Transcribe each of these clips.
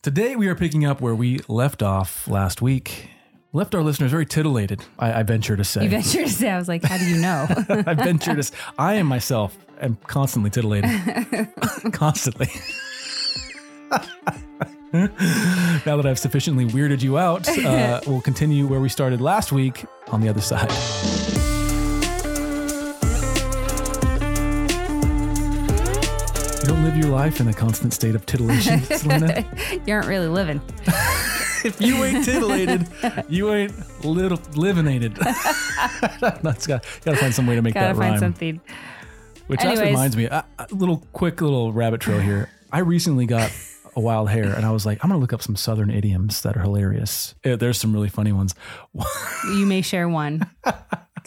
Today we are picking up where we left off last week. Left our listeners very titillated, I, I venture to say. You venture to say, I was like, how do you know? I venture to. say, I am myself am constantly titillated. constantly. now that I've sufficiently weirded you out, uh, we'll continue where we started last week on the other side. Don't live your life in a constant state of titillation, Selena. you aren't really living. if you ain't titillated, you ain't little livinated. That's got got to find some way to make that real. Gotta find something. Which actually reminds me, a, a little quick little rabbit trail here. I recently got a wild hair, and I was like, I'm gonna look up some Southern idioms that are hilarious. Yeah, there's some really funny ones. You may share one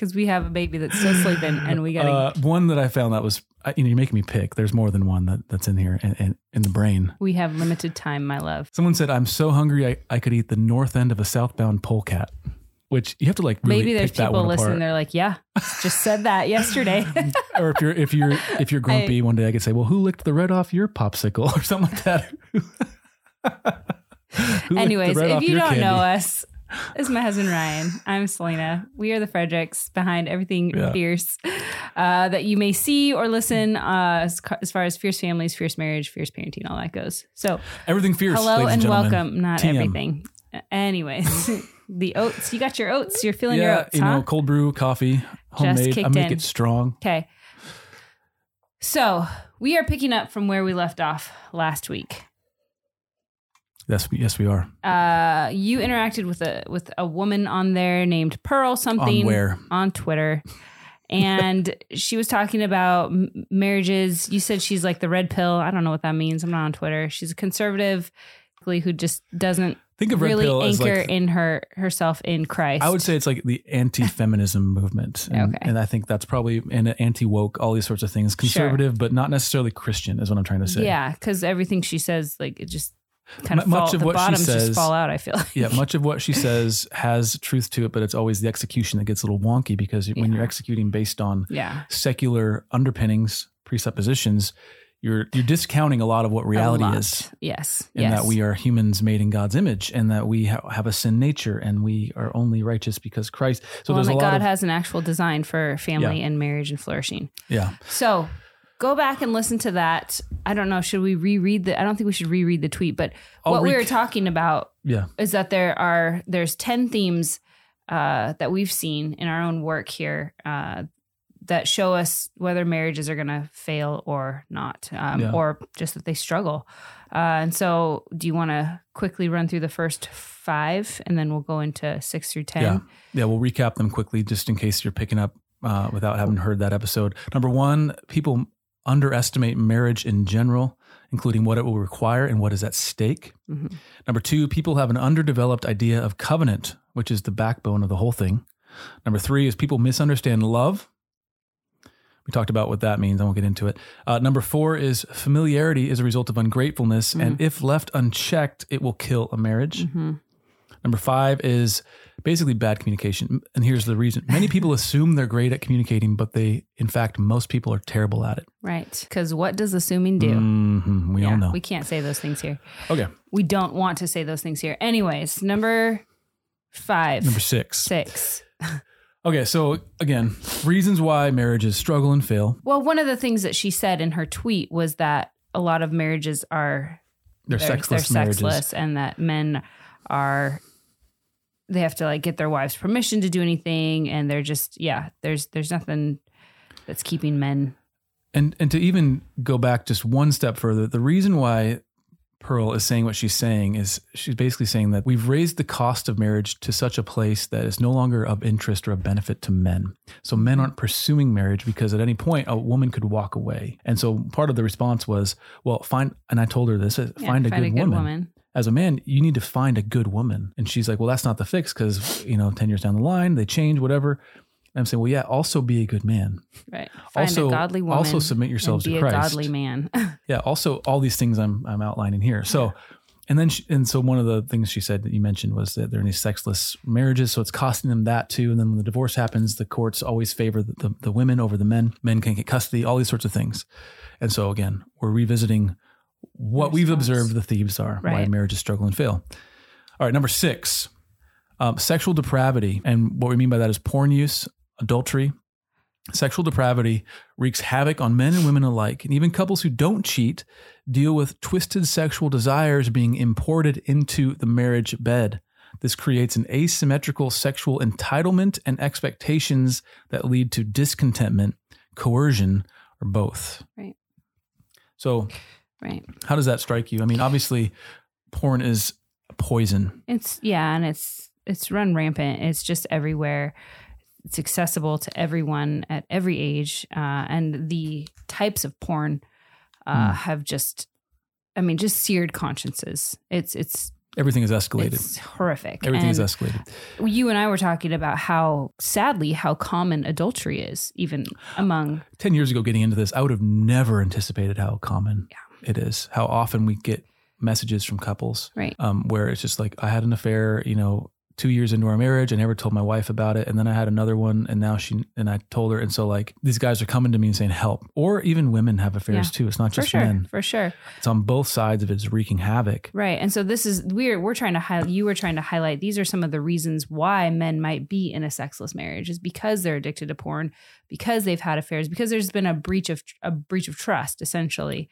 because we have a baby that's still sleeping and we gotta. Uh, one that I found that was you know, you're making me pick. There's more than one that, that's in here in, in, in the brain. we have limited time, my love. Someone said, "I'm so hungry, I, I could eat the north end of a southbound polecat." Which you have to like really Maybe there's people listening. They're like, yeah, just said that yesterday. or if you're if you're if you're grumpy one day i could say well who licked the red off your popsicle or something like that Who licked the Anyways, if you don't candy? know us, this is my husband Ryan. I'm Selena. We are the Fredericks behind everything Yeah. fierce uh, that you may see or listen uh, as, as far as fierce families, fierce marriage, fierce parenting, all that goes. So, everything fierce hello ladies and welcome. Not TM. everything. Anyways, the oats. You got your oats. You're feeling your yeah oats, you huh? know cold brew coffee homemade i make in. it strong Okay. So we are picking up from where we left off last week. Yes we- yes we are Uh, you interacted with a with a woman on there named Pearl something on where on Twitter, and she was talking about m- marriages. You said she's like the red pill. I don't know what that means. I'm not on Twitter. She's a conservative who just doesn't think of red really anchor like in her herself in Christ. I would say it's like the anti-feminism movement, and, Okay. and I think that's probably and anti-woke, all these sorts of things, conservative, but not necessarily Christian, is what I'm trying to say. yeah, because everything she says, like it just kind of M- much fall, of what she says- just fall out. I feel like. yeah, much of what she says has truth to it, but it's always the execution that gets a little wonky because when you're executing based on yeah. secular underpinnings, presuppositions, you're you're discounting a lot of what reality is, Yes. and yes. that we are humans made in God's image, and that we ha- have a sin nature, and we are only righteous because Christ. So well, there's a that lot God has an actual design for family and marriage and flourishing. yeah. So go back and listen to that. I don't know. Should we reread the? I don't think we should reread the tweet. But I'll what we rec- were talking about Yeah, is that there are there's ten themes uh, that we've seen in our own work here uh, that show us whether marriages are going to fail or not, um, Yeah. or just that they struggle. Uh, and so, do you want to quickly run through the first five, and then we'll go into six through ten? Yeah. Yeah, we'll recap them quickly just in case you're picking up uh, without having heard that episode. Number one, people underestimate marriage in general, including what it will require and what is at stake. Mhm. Number two, people have an underdeveloped idea of covenant, which is the backbone of the whole thing. Number three is people misunderstand love. We talked about what that means. I won't get into it. Uh, number four is familiarity is a result of ungratefulness, and if left unchecked, it will kill a marriage. Mhm. Number five is basically bad communication. And here's the reason many people assume they're great at communicating, but they, in fact, most people are terrible at it. Right. Because what does assuming do? Mhm, we yeah, all know. we can't say those things here. okay. We don't want to say those things here. Anyways, number five, Number six. six. Okay. So, again, reasons why marriages struggle and fail. Well, one of the things that she said in her tweet was that a lot of marriages are They're, sexless they're marriages. sexless, and that men are they have to like get their wives' permission to do anything, and they're just yeah. There's there's nothing that's keeping men. And, and to even go back just one step further, the reason why Pearl is saying what she's saying is she's basically saying that we've raised the cost of marriage to such a place that it's no longer of interest or of benefit to men. So men aren't pursuing marriage because at any point a woman could walk away. And so part of the response was, well, find, and I told her this, Yeah, find, a, good woman. As a man, you need to find a good woman. And she's like, well, that's not the fix because, you know, 10 years down the line, they change, whatever. And I'm saying, well, yeah, also be a good man. Right. Find Also- a godly woman. also submit yourselves to be Christ. a godly man. Yeah. Also, all these things I'm I'm outlining here. So, and then she, and so one of the things she said that you mentioned was that they're in these sexless marriages, so it's costing them that too. And then when the divorce happens, the courts always favor the, the, the women over the men. Men can get custody, all these sorts of things. And so again, we're revisiting what we've observed the thieves are, why marriages struggle and fail. All right, number six, um, sexual depravity. And what we mean by that is porn use, adultery. Sexual depravity wreaks havoc on men and women alike. And even couples who don't cheat deal with twisted sexual desires being imported into the marriage bed. This creates an asymmetrical sexual entitlement and expectations that lead to discontentment, coercion, or both. Right. So, Right. how does that strike you? I mean, obviously, porn is poison. It's yeah, and it's it's run rampant. It's just everywhere. It's accessible to everyone at every age, uh, and the types of porn uh, Hmm. have just, I mean, just seared consciences. It's it's Everything is escalated. it's horrific. Everything is escalated. You and I were talking about how sadly how common adultery is, even among 10 years ago, getting into this, I would have never anticipated how common it is, how often we get messages from couples right. um, where it's just like, I had an affair, you know, two years into our marriage. I never told my wife about it. And then I had another one and now she, and I told her. And so, like, these guys are coming to me and saying, help. Or even women have affairs Yeah. too. It's not For just sure, men, for sure. it's on both sides of it. It's wreaking havoc. Right. And so this is we're we're trying to highlight you were trying to highlight these are some of the reasons why men might be in a sexless marriage is because they're addicted to porn, because they've had affairs, because there's been a breach of a breach of trust essentially.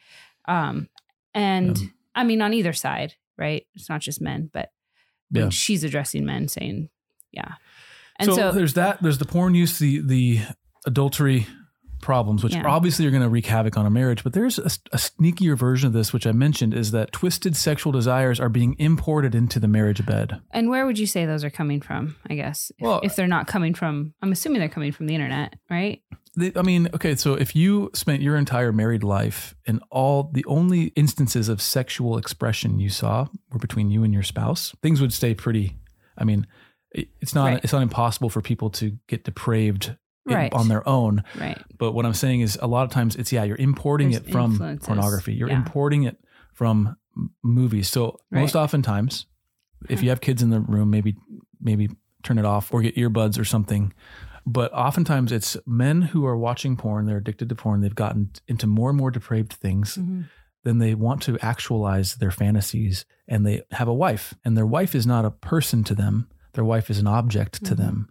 Um and Yeah. I mean on either side, right? It's not just men, but Yeah. she's addressing men saying, yeah. And so, so, there's that. There's the porn use, the the adultery problems, which Yeah. obviously are going to wreak havoc on a marriage. But there's a, a sneakier version of this, which I mentioned, is that twisted sexual desires are being imported into the marriage bed. and where would you say those are coming from, I guess? If, Well- if they're not coming from I'm assuming they're coming from the internet, right? They, I mean, okay, so if you spent your entire married life and all the only instances of sexual expression you saw were between you and your spouse, things would stay pretty. I mean, it's not Right. it's not impossible for people to get depraved Right. on their own. Right. But what I'm saying is a lot of times it's yeah, you're importing There's it from influences. pornography. You're Yeah. importing it from movies. So most Right. oftentimes, if you have kids in the room, maybe maybe turn it off or get earbuds or something. But oftentimes it's men who are watching porn, they're addicted to porn, they've gotten into more and more depraved things. Mhm. Then they want to actualize their fantasies and they have a wife. And their wife is not a person to them. Their wife is an object to Mhm. them.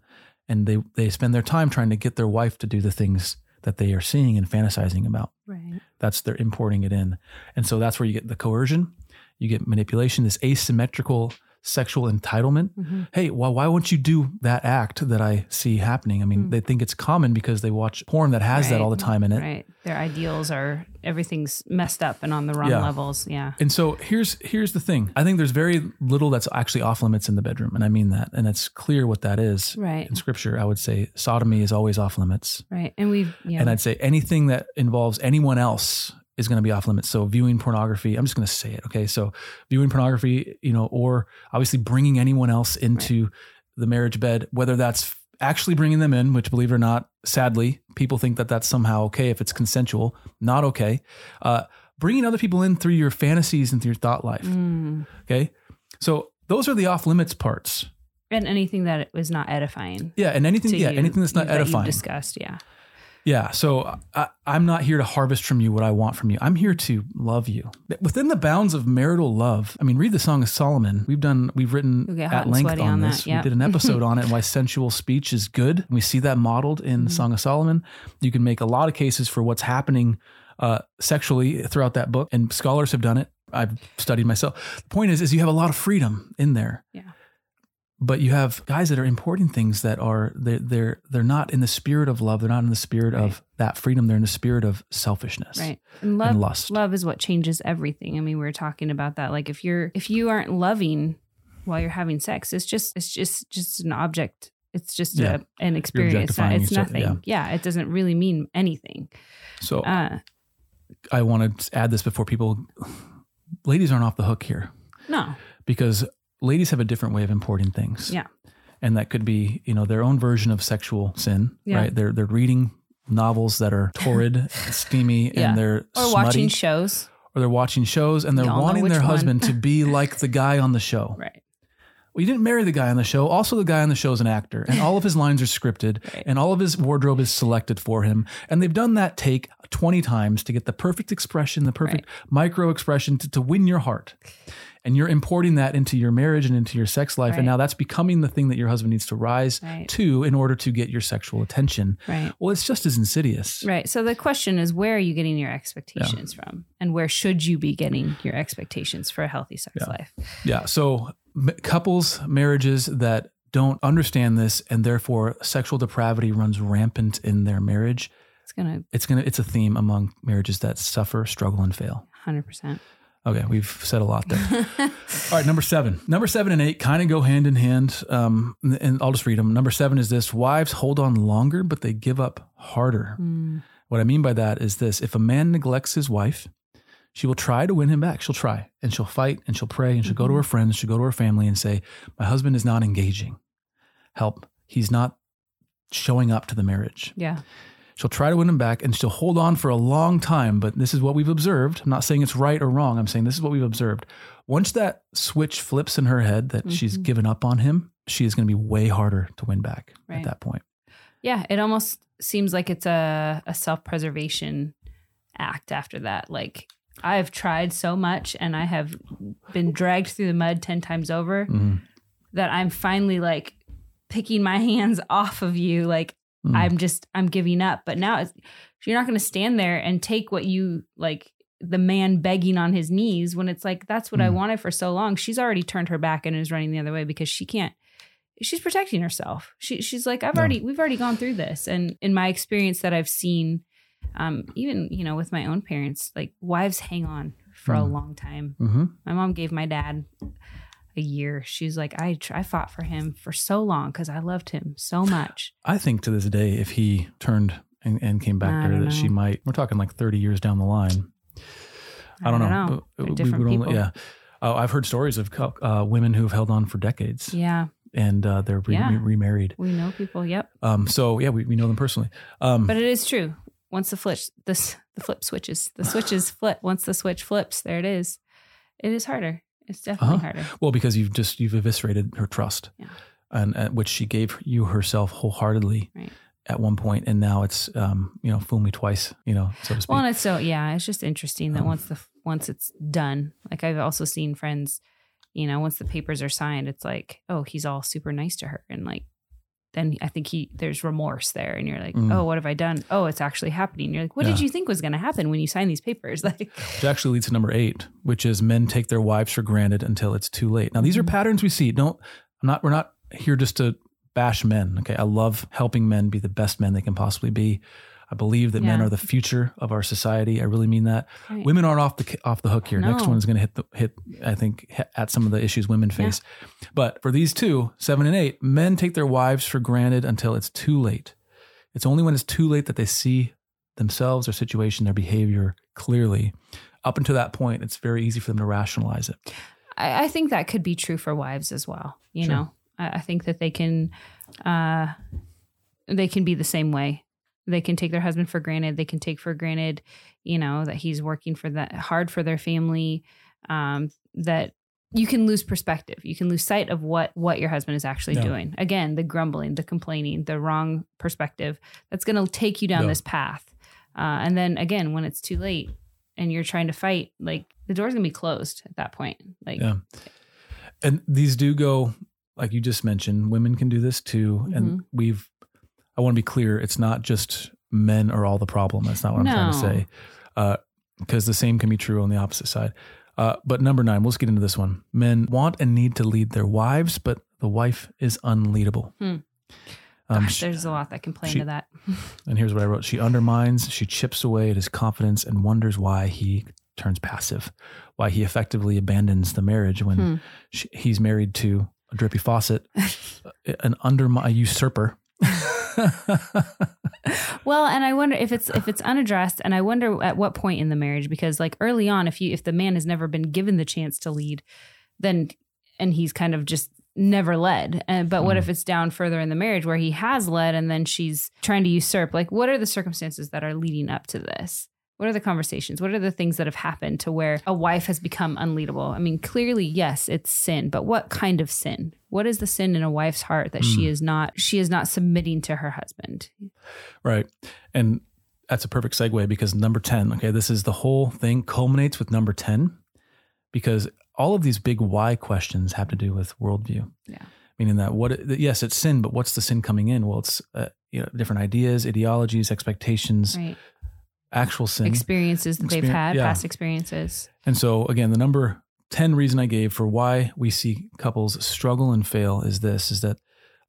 And they, they spend their time trying to get their wife to do the things that they are seeing and fantasizing about. Right. That's they're importing it in. And so that's where you get the coercion, you get manipulation, this asymmetrical sexual entitlement. Mhm. Hey, why, why won't you do that act that I see happening? I mean, Mm. they think it's common because they watch porn that has that all the time in it. Right. Their ideals are everything's messed up and on the wrong Yeah. levels. Yeah. And so here's here's the thing. I think there's very little that's actually off limits in the bedroom, and I mean that. And it's clear what that is. Right. In scripture, I would say sodomy is always off limits. Right. And we've yeah. And I'd say anything that involves anyone else is going to be off limits. So viewing pornography, I'm just going to say it. Okay. So viewing pornography, you know, or obviously bringing anyone else into the marriage bed, whether that's actually bringing them in, which believe it or not, sadly, people think that that's somehow okay if it's consensual, not okay. Uh, bringing other people in through your fantasies and through your thought life. Mm. Okay. So those are the off limits parts. and anything that was not edifying. Yeah. And anything, yeah, you, anything that's not that edifying. discussed. Yeah. Yeah. So I, I'm not here to harvest from you what I want from you. I'm here to love you within the bounds of marital love. I mean, read the Song of Solomon. We've done, we've written You'll get hot at length on, on this. yeah. We did an episode on it and why sensual speech is good. We see that modeled in the Mhm. Song of Solomon. You can make a lot of cases for what's happening uh, sexually throughout that book, and scholars have done it. I've studied myself. The point is, is you have a lot of freedom in there. Yeah. But you have guys that are importing things that are they're they're they're not in the spirit of love. They're not in the spirit Right. of that freedom. They're in the spirit of selfishness. Right. And love And lust. love is what changes everything. I mean, we were talking about that. Like if you're if you aren't loving while you're having sex, it's just it's just just an object. It's just Yeah. a, an experience. It's, not, it's nothing. Yeah. It doesn't really mean anything. So Uh I want to add this before people. Ladies aren't off the hook here no. because ladies have a different way of importing things. Yeah. and that could be you know their own version of sexual sin. Yeah. Right. They're they're reading novels that are torrid, steamy, Yeah. and they're Or smutty, watching shows. or they're watching shows and they're Y'all wanting their one. husband to be like the guy on the show. Right. Well, you didn't marry the guy on the show. Also, the guy on the show is an actor, and all of his lines are scripted, Right. and all of his wardrobe is selected for him. And they've done that take 20 times to get the perfect expression, the perfect micro expression to, to win your heart. And you're importing that into your marriage and into your sex life. Right. And now that's becoming the thing that your husband needs to rise Right. to in order to get your sexual attention. Right. Well, it's just as insidious. Right. So the question is where are you getting your expectations from? And where should you be getting your expectations for a healthy sex Yeah. life? Yeah. So couples, marriages that don't understand this and therefore sexual depravity runs rampant in their marriage. It's gonna It's gonna it's a theme among marriages that suffer, struggle, and fail. hundred percent. Okay, we've said a lot there. All right, number seven. Number seven and eight kind of go hand in hand. Um, and I'll just read them. Number seven is this wives hold on longer, but they give up harder. Mm, What I mean by that is this if a man neglects his wife, she will try to win him back. She'll try and she'll fight and she'll pray and she'll go to her friends, she'll go to her family and say, My husband is not engaging. Help. He's not showing up to the marriage. yeah. She'll try to win him back and she'll hold on for a long time, but this is what we've observed. I'm not saying it's right or wrong. I'm saying this is what we've observed. Once that switch flips in her head that she's Mhm. given up on him, she is going to be way harder to win back at that point. Yeah. It almost seems like it's a, a self preservation act after that. Like I've tried so much and I have been dragged through the mud 10 times over Mhm. that I'm finally like picking my hands off of you. Like Mm. I'm just I'm giving up. But now it's, you're not going to stand there and take what you like the man begging on his knees when it's like that's what I Mm. wanted for so long. She's already turned her back and is running the other way because she can't. She's protecting herself. She she's like I've Yeah. already we've already gone through this, and in my experience that I've seen, um, even you know with my own parents, like wives hang on for a Mm. long time. Mhm. My mom gave my dad a year. She's like, I tr- I fought for him for so long because I loved him so much. I think to this day, if he turned and, and came back I to her, don't that she might, we're talking like 30 years down the line. I don't, know. They're We- we different people. yeah. Uh, I've heard stories of uh, women who have held on for decades Yeah, and uh, they're re- Yeah. remarried. we know people. Yep, Um, so yeah, we, we know them personally. Um, but it is true. Once the flip this the flip switches, the switches flip. Once the switch flips, there it is. It is harder. It's definitely Uh-huh. harder. well, because you've just you've eviscerated her trust, Yeah. and uh, which she gave you herself wholeheartedly Right. at one point, and now it's um, you know fool me twice, you know, so to speak. Well, and it's so yeah, it's just interesting that Um, once the once it's done, like I've also seen friends, you know, once the papers are signed, it's like, oh, he's all super nice to her, and like, then I think he there's remorse there, and you're like, Mm. oh, what have I done? Oh, it's actually happening. You're like, what did you think was going to happen when you signed these papers? Like, Which actually leads to number eight, which is men take their wives for granted until it's too late. Now, these are Mhm. patterns we see. Don't I'm not we're not here just to bash men. Okay. I love helping men be the best men they can possibly be. I believe that men are the future of our society. I really mean that. Right. Women aren't off the off the hook here. Next No. one is going to hit the hit. I think at some of the issues women face. But for these two, seven and eight, men take their wives for granted until it's too late. It's only when it's too late that they see themselves, their situation, their behavior clearly. Up until that point, it's very easy for them to rationalize it. I, I think that could be true for wives as well. You Sure. know, I, I think that they can, uh, they can be the same way. They can take their husband for granted. They can take for granted, you know, that he's working for that hard for their family. Um, that you can lose perspective. You can lose sight of what what your husband is actually Yeah. doing. Again, the grumbling, the complaining, the wrong perspective. That's going to take you down Yeah. this path. Uh, and then again, when it's too late and you're trying to fight, like the door's gonna be closed at that point. Like, Yeah. And these do go, like you just mentioned, women can do this too. Mm-hmm. And we've, I want to be clear, it's not just men are all the problem. That's not what I'm trying to No. say. Uh, because the same can be true on the opposite side. Uh, but number nine, let's get into this one. Men want and need to lead their wives, but the wife is unleadable. Hmm. Um, gosh, she- there's a lot that can play she- into that. and here's what I wrote. She undermines, she chips away at his confidence and wonders why he turns passive, why he effectively abandons the marriage when Hmm. she, he's married to a drippy faucet, an under a usurper. Well, and I wonder if it's if it's unaddressed, and I wonder at what point in the marriage, because like early on, if you if the man has never been given the chance to lead, then and he's kind of just never led. And but what Mhm. if it's down further in the marriage where he has led, and then she's trying to usurp? Like, what are the circumstances that are leading up to this? What are the conversations? What are the things that have happened to where a wife has become unleadable? I mean, clearly, yes, it's sin, but what kind of sin? What is the sin in a wife's heart that she Mm. is not she is not submitting to her husband? Right. And that's a perfect segue because number 10, okay, this is the whole thing culminates with number 10 because all of these big why questions have to do with worldview. Yeah. Meaning that what, yes, it's sin, but what's the sin coming in? Well, it's uh, you know, different ideas, ideologies, expectations, Right. Actual sin. Experiences that they've had, yeah. past experiences. And so, again, the number 10 reason I gave for why we see couples struggle and fail is this is that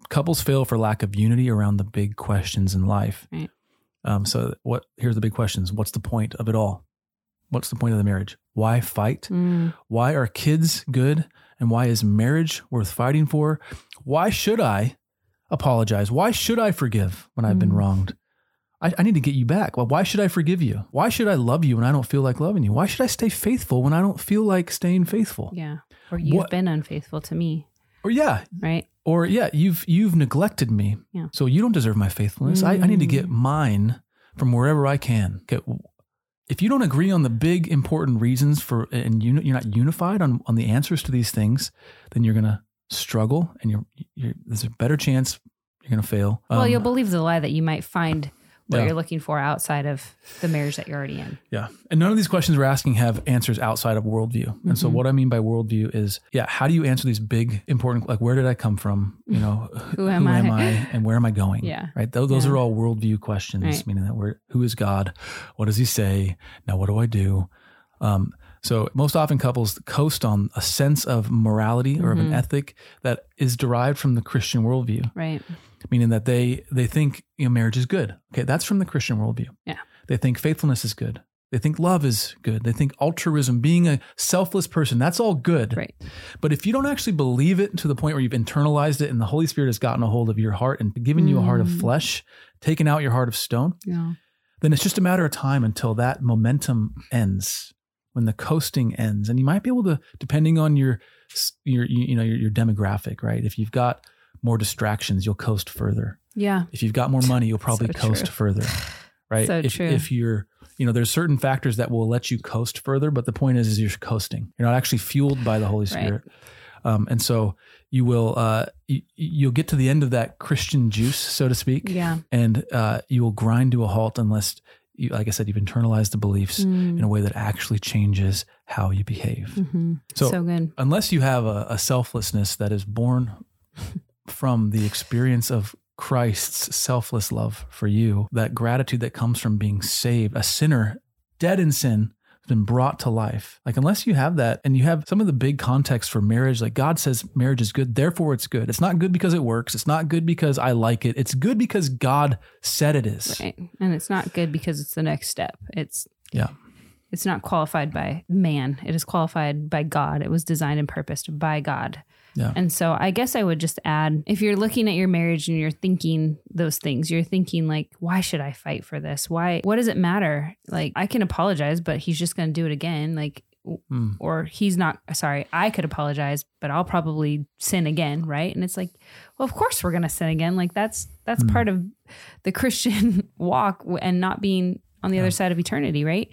couples fail for lack of unity around the big questions in life. Right. Um, so, what here's the big questions What's the point of it all? What's the point of the marriage? Why fight? Mm, Why are kids good? And why is marriage worth fighting for? Why should I apologize? Why should I forgive when I've been Mm. wronged? I, I need to get you back. Well, why should I forgive you? Why should I love you when I don't feel like loving you? Why should I stay faithful when I don't feel like staying faithful? yeah. Or you've What- been unfaithful to me, Or yeah, right? or yeah, you've you've neglected me. Yeah. So you don't deserve my faithfulness. I, I need to get Mm. mine from wherever I can. Okay. If you don't agree on the big important reasons for and you you're not unified on on the answers to these things, then you're gonna struggle and you're, you're there's a better chance you're gonna fail. well, Um, you'll believe the lie that you might find what Yeah. you're looking for outside of the marriage that you're already in. Yeah. And none of these questions we're asking have answers outside of worldview. And so Mhm. what I mean by worldview is, yeah, how do you answer these big, important, like where did I come from? You know, Who am I? and where am I going? Yeah. Right. Those, those Yeah. are all worldview questions, Right. meaning that we're, who is God? What does he say? Now, what do I do? Um, so most often couples coast on a sense of morality or of Mhm. an ethic that is derived from the Christian worldview Right. Meaning that they they think you know marriage is good. Okay, that's from the Christian worldview. Yeah. They think faithfulness is good. They think love is good. They think altruism, being a selfless person, that's all good. Right. But if you don't actually believe it to the point where you've internalized it and the Holy Spirit has gotten a hold of your heart and given you a heart of Mm. flesh, taken out your heart of stone, Yeah. then it's just a matter of time until that momentum ends, when the coasting ends. And you might be able to, depending on your your you you know your, your demographic, right? If you've got more distractions, you'll coast further. Yeah. If you've got more money, you'll probably So coast true. further. Right. So if, true. if you're, you know, there's certain factors that will let you coast further, but the point is, is you're coasting. You're not actually fueled by the Holy Right. Spirit. Um, and so you will, uh, you, you'll get to the end of that Christian juice, so to speak, Yeah. and uh, you will grind to a halt unless you, like I said, you've internalized the beliefs in Mm. a way that actually changes how you behave. hmm So- so good. Unless you have a, a selflessness that is born from the experience of Christ's selfless love for you, that gratitude that comes from being saved, a sinner dead in sin has been brought to life. Like, unless you have that and you have some of the big context for marriage, like God says marriage is good, therefore it's good. It's not good because it works. It's not good because I like it. It's good because God said it is. Right. And it's not good because it's the next step. It's Yeah. It's not qualified by man. It is qualified by God. It was designed and purposed by God. Yeah. And so I guess I would just add if you're looking at your marriage and you're thinking those things, you're thinking like, why should I fight for this? Why what does it matter? Like I can apologize, but he's just gonna do it again. Like Mm. or he's not sorry, I could apologize, but I'll probably sin again, right? And it's like, well, of course we're gonna sin again. Like that's that's Hmm. part of the Christian walk and not being on the Yeah. other side of eternity, right?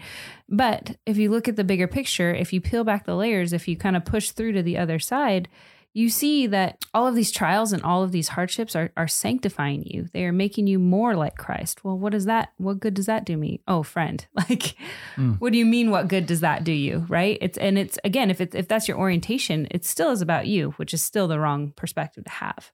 But if you look at the bigger picture, if you peel back the layers, if you kind of push through to the other side, you see that all of these trials and all of these hardships are, are sanctifying you. They are making you more like Christ. Well, what does that, what good does that do me? Oh, friend, like, Mm. what do you mean? What good does that do you? Right. It's, and it's, again, if it's, if that's your orientation, it still is about you, which is still the wrong perspective to have.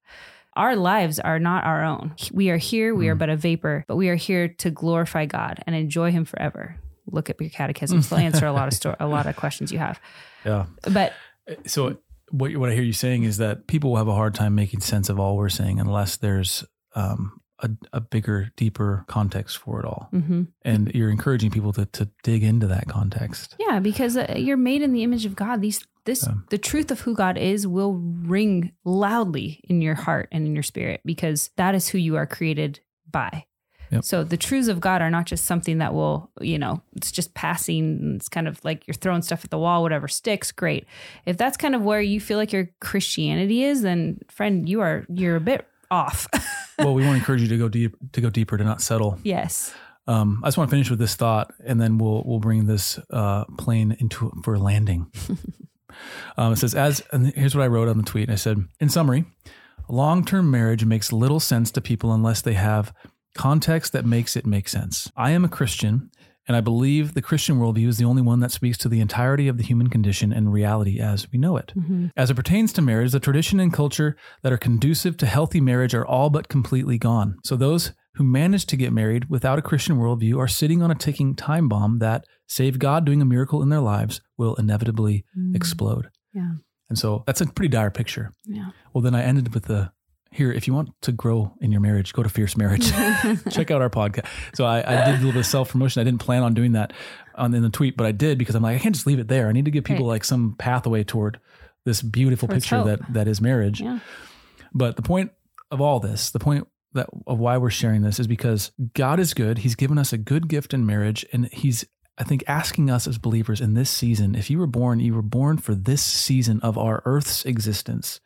Our lives are not our own. We are here, we are Mm. but a vapor, but we are here to glorify God and enjoy Him forever. Look at your catechisms; they'll answer a lot of sto- a lot of questions you have. Yeah. But So what what I hear you saying is that people will have a hard time making sense of all we're saying unless there's um, a, a bigger, deeper context for it all. mhm. And you're encouraging people to to dig into that context. yeah, because uh, you're made in the image of God. These this the truth of who God is will ring loudly in your heart and in your spirit because that is who you are created by. Yep. So the truths of God are not just something that will, you know, it's just passing. It's kind of like you're throwing stuff at the wall, whatever sticks. Great. If that's kind of where you feel like your Christianity is, then friend, you are you're a bit off. well, we want to encourage you to go deep to go deeper, to not settle. yes. Um, I just want to finish with this thought, and then we'll we'll bring this uh, plane into for landing. um, it says, as and here's what I wrote on the tweet. I said, in summary, long term marriage makes little sense to people unless they have context that makes it make sense. I am a Christian, and I believe the Christian worldview is the only one that speaks to the entirety of the human condition and reality as we know it. Mm-hmm. As it pertains to marriage, the tradition and culture that are conducive to healthy marriage are all but completely gone. So those who manage to get married without a Christian worldview are sitting on a ticking time bomb that, save God doing a miracle in their lives, will inevitably Mm. explode. Yeah. And so that's a pretty dire picture. Yeah. Well, then I ended with the here, if you want to grow in your marriage, go to Fierce Marriage. Check out our podcast. So I, I did a little bit of self promotion. I didn't plan on doing that on in the tweet, but I did because I'm like, I can't just leave it there. I need to give people Right. like some pathway toward this beautiful Towards picture hope. that that is marriage. Yeah. But the point of all this, the point that of why we're sharing this is because God is good. He's given us a good gift in marriage, and He's I think asking us as believers in this season, if you were born, you were born for this season of our Earth's existence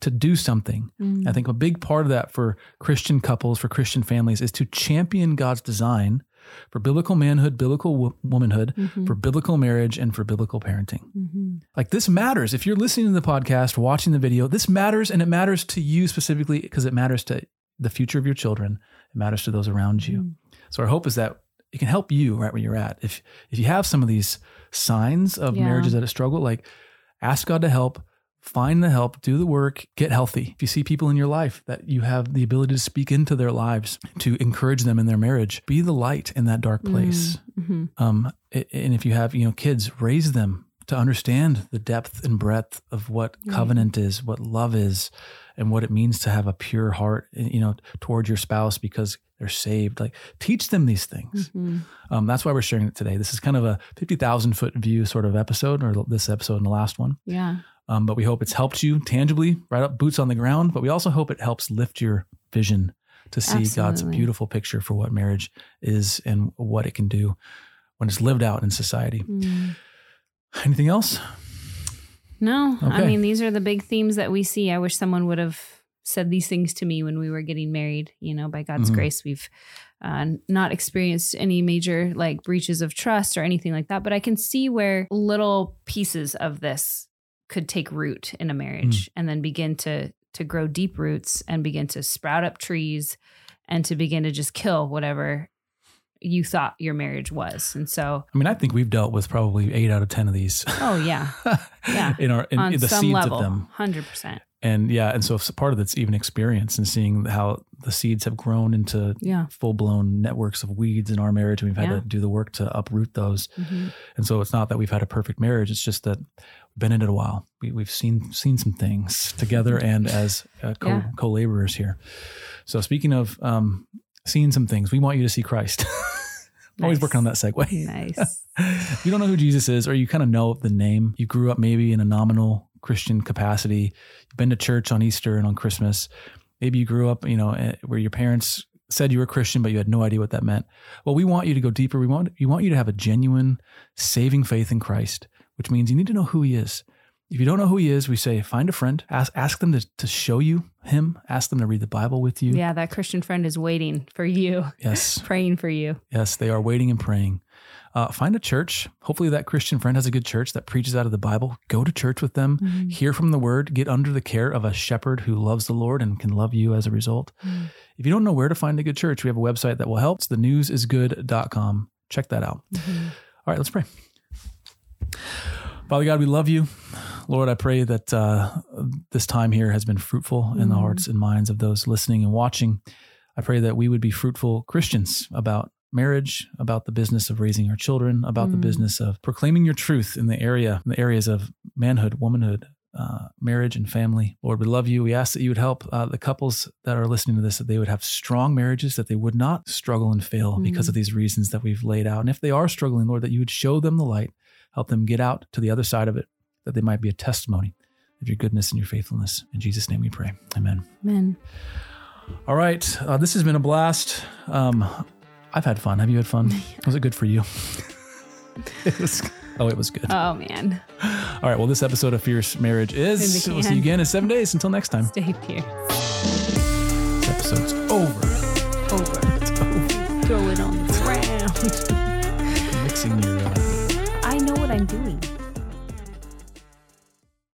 to do something. Mm. I think a big part of that for Christian couples, for Christian families, is to champion God's design for biblical manhood, biblical wo- womanhood, Mhm. for biblical marriage, and for biblical parenting. Mhm. Like this matters. If you're listening to the podcast, watching the video, this matters and it matters to you specifically because it matters to the future of your children. It matters to those around you. Mm. So our hope is that it can help you right where you're at. If if you have some of these signs of Yeah. marriages that struggle, like ask God to help, find the help, do the work, get healthy. If you see people in your life that you have the ability to speak into their lives, to encourage them in their marriage, be the light in that dark place. Mhm. Um, and if you have, you know, kids, raise them to understand the depth and breadth of what Right. covenant is, what love is, and what it means to have a pure heart, you know, toward your spouse because they're saved. Like, teach them these things. Mhm. Um, that's why we're sharing it today. This is kind of a fifty thousand foot view sort of episode, or this episode and the last one. Yeah. Um, but we hope it's helped you tangibly, right up boots on the ground. But we also hope it helps lift your vision to see God's beautiful picture for what marriage is and what it can do when it's lived out in society. Mm. Anything else? No, I mean these are the big themes that we see. I wish someone would have said these things to me when we were getting married. You know, by God's Mhm. grace, we've uh, not experienced any major like breaches of trust or anything like that. But I can see where little pieces of this could take root in a marriage Mm. and then begin to to grow deep roots and begin to sprout up trees and to begin to just kill whatever you thought your marriage was. And so, I mean, I think we've dealt with probably eight out of ten of these. oh yeah, Yeah. in our in, on in the seeds level, of them, hundred percent. and yeah, and so it's part of it's even experience and seeing how the seeds have grown into Yeah. full blown networks of weeds in our marriage, and we've had Yeah. to do the work to uproot those. Mhm. And so it's not that we've had a perfect marriage; it's just that been in it a while. We, we've seen seen some things together and as uh, co Yeah. co laborers here. So speaking of um, seeing some things, we want you to see Christ. I'm always working on that segue. Nice. you don't know who Jesus is, or you kind of know the name, you grew up maybe in a nominal Christian capacity, you've been to church on Easter and on Christmas. Maybe you grew up, you know, eh, where your parents said you were Christian, but you had no idea what that meant. Well, we want you to go deeper. We want we want you to have a genuine, saving faith in Christ, which means you need to know who He is. If you don't know who He is, we say find a friend, ask ask them to to show you Him, ask them to read the Bible with you. Yeah, that Christian friend is waiting for you, Yes, praying for you. Yes, they are waiting and praying. Uh, find a church. Hopefully, that Christian friend has a good church that preaches out of the Bible. Go to church with them, Mhm. hear from the word, get under the care of a shepherd who loves the Lord and can love you as a result. Mm. If you don't know where to find a good church, we have a website that will help. It's thenewsisgood.com. Check that out. Mhm. All right, let's pray. Father God, we love you. Lord, I pray that uh, this time here has been fruitful in the Mhm. hearts and minds of those listening and watching. I pray that we would be fruitful Christians about marriage, about the business of raising our children, about the Mm. business of proclaiming your truth in the area, in the areas of manhood, womanhood, uh, marriage, and family. Lord, we love you. We ask that you would help uh, the couples that are listening to this, that they would have strong marriages, that they would not struggle and fail because Mm. of these reasons that we've laid out. And if they are struggling, Lord, that you would show them the light, help them get out to the other side of it, that they might be a testimony of your goodness and your faithfulness. In Jesus' name we pray. Amen. Amen. All right. Uh, this has been a blast. Um, I've had fun. Have you had fun? Was it good for you? it was. Oh, it was good. Oh man, All right. Well, this episode of Fierce Marriage is. We'll see you again in seven days. Until next time. stay here.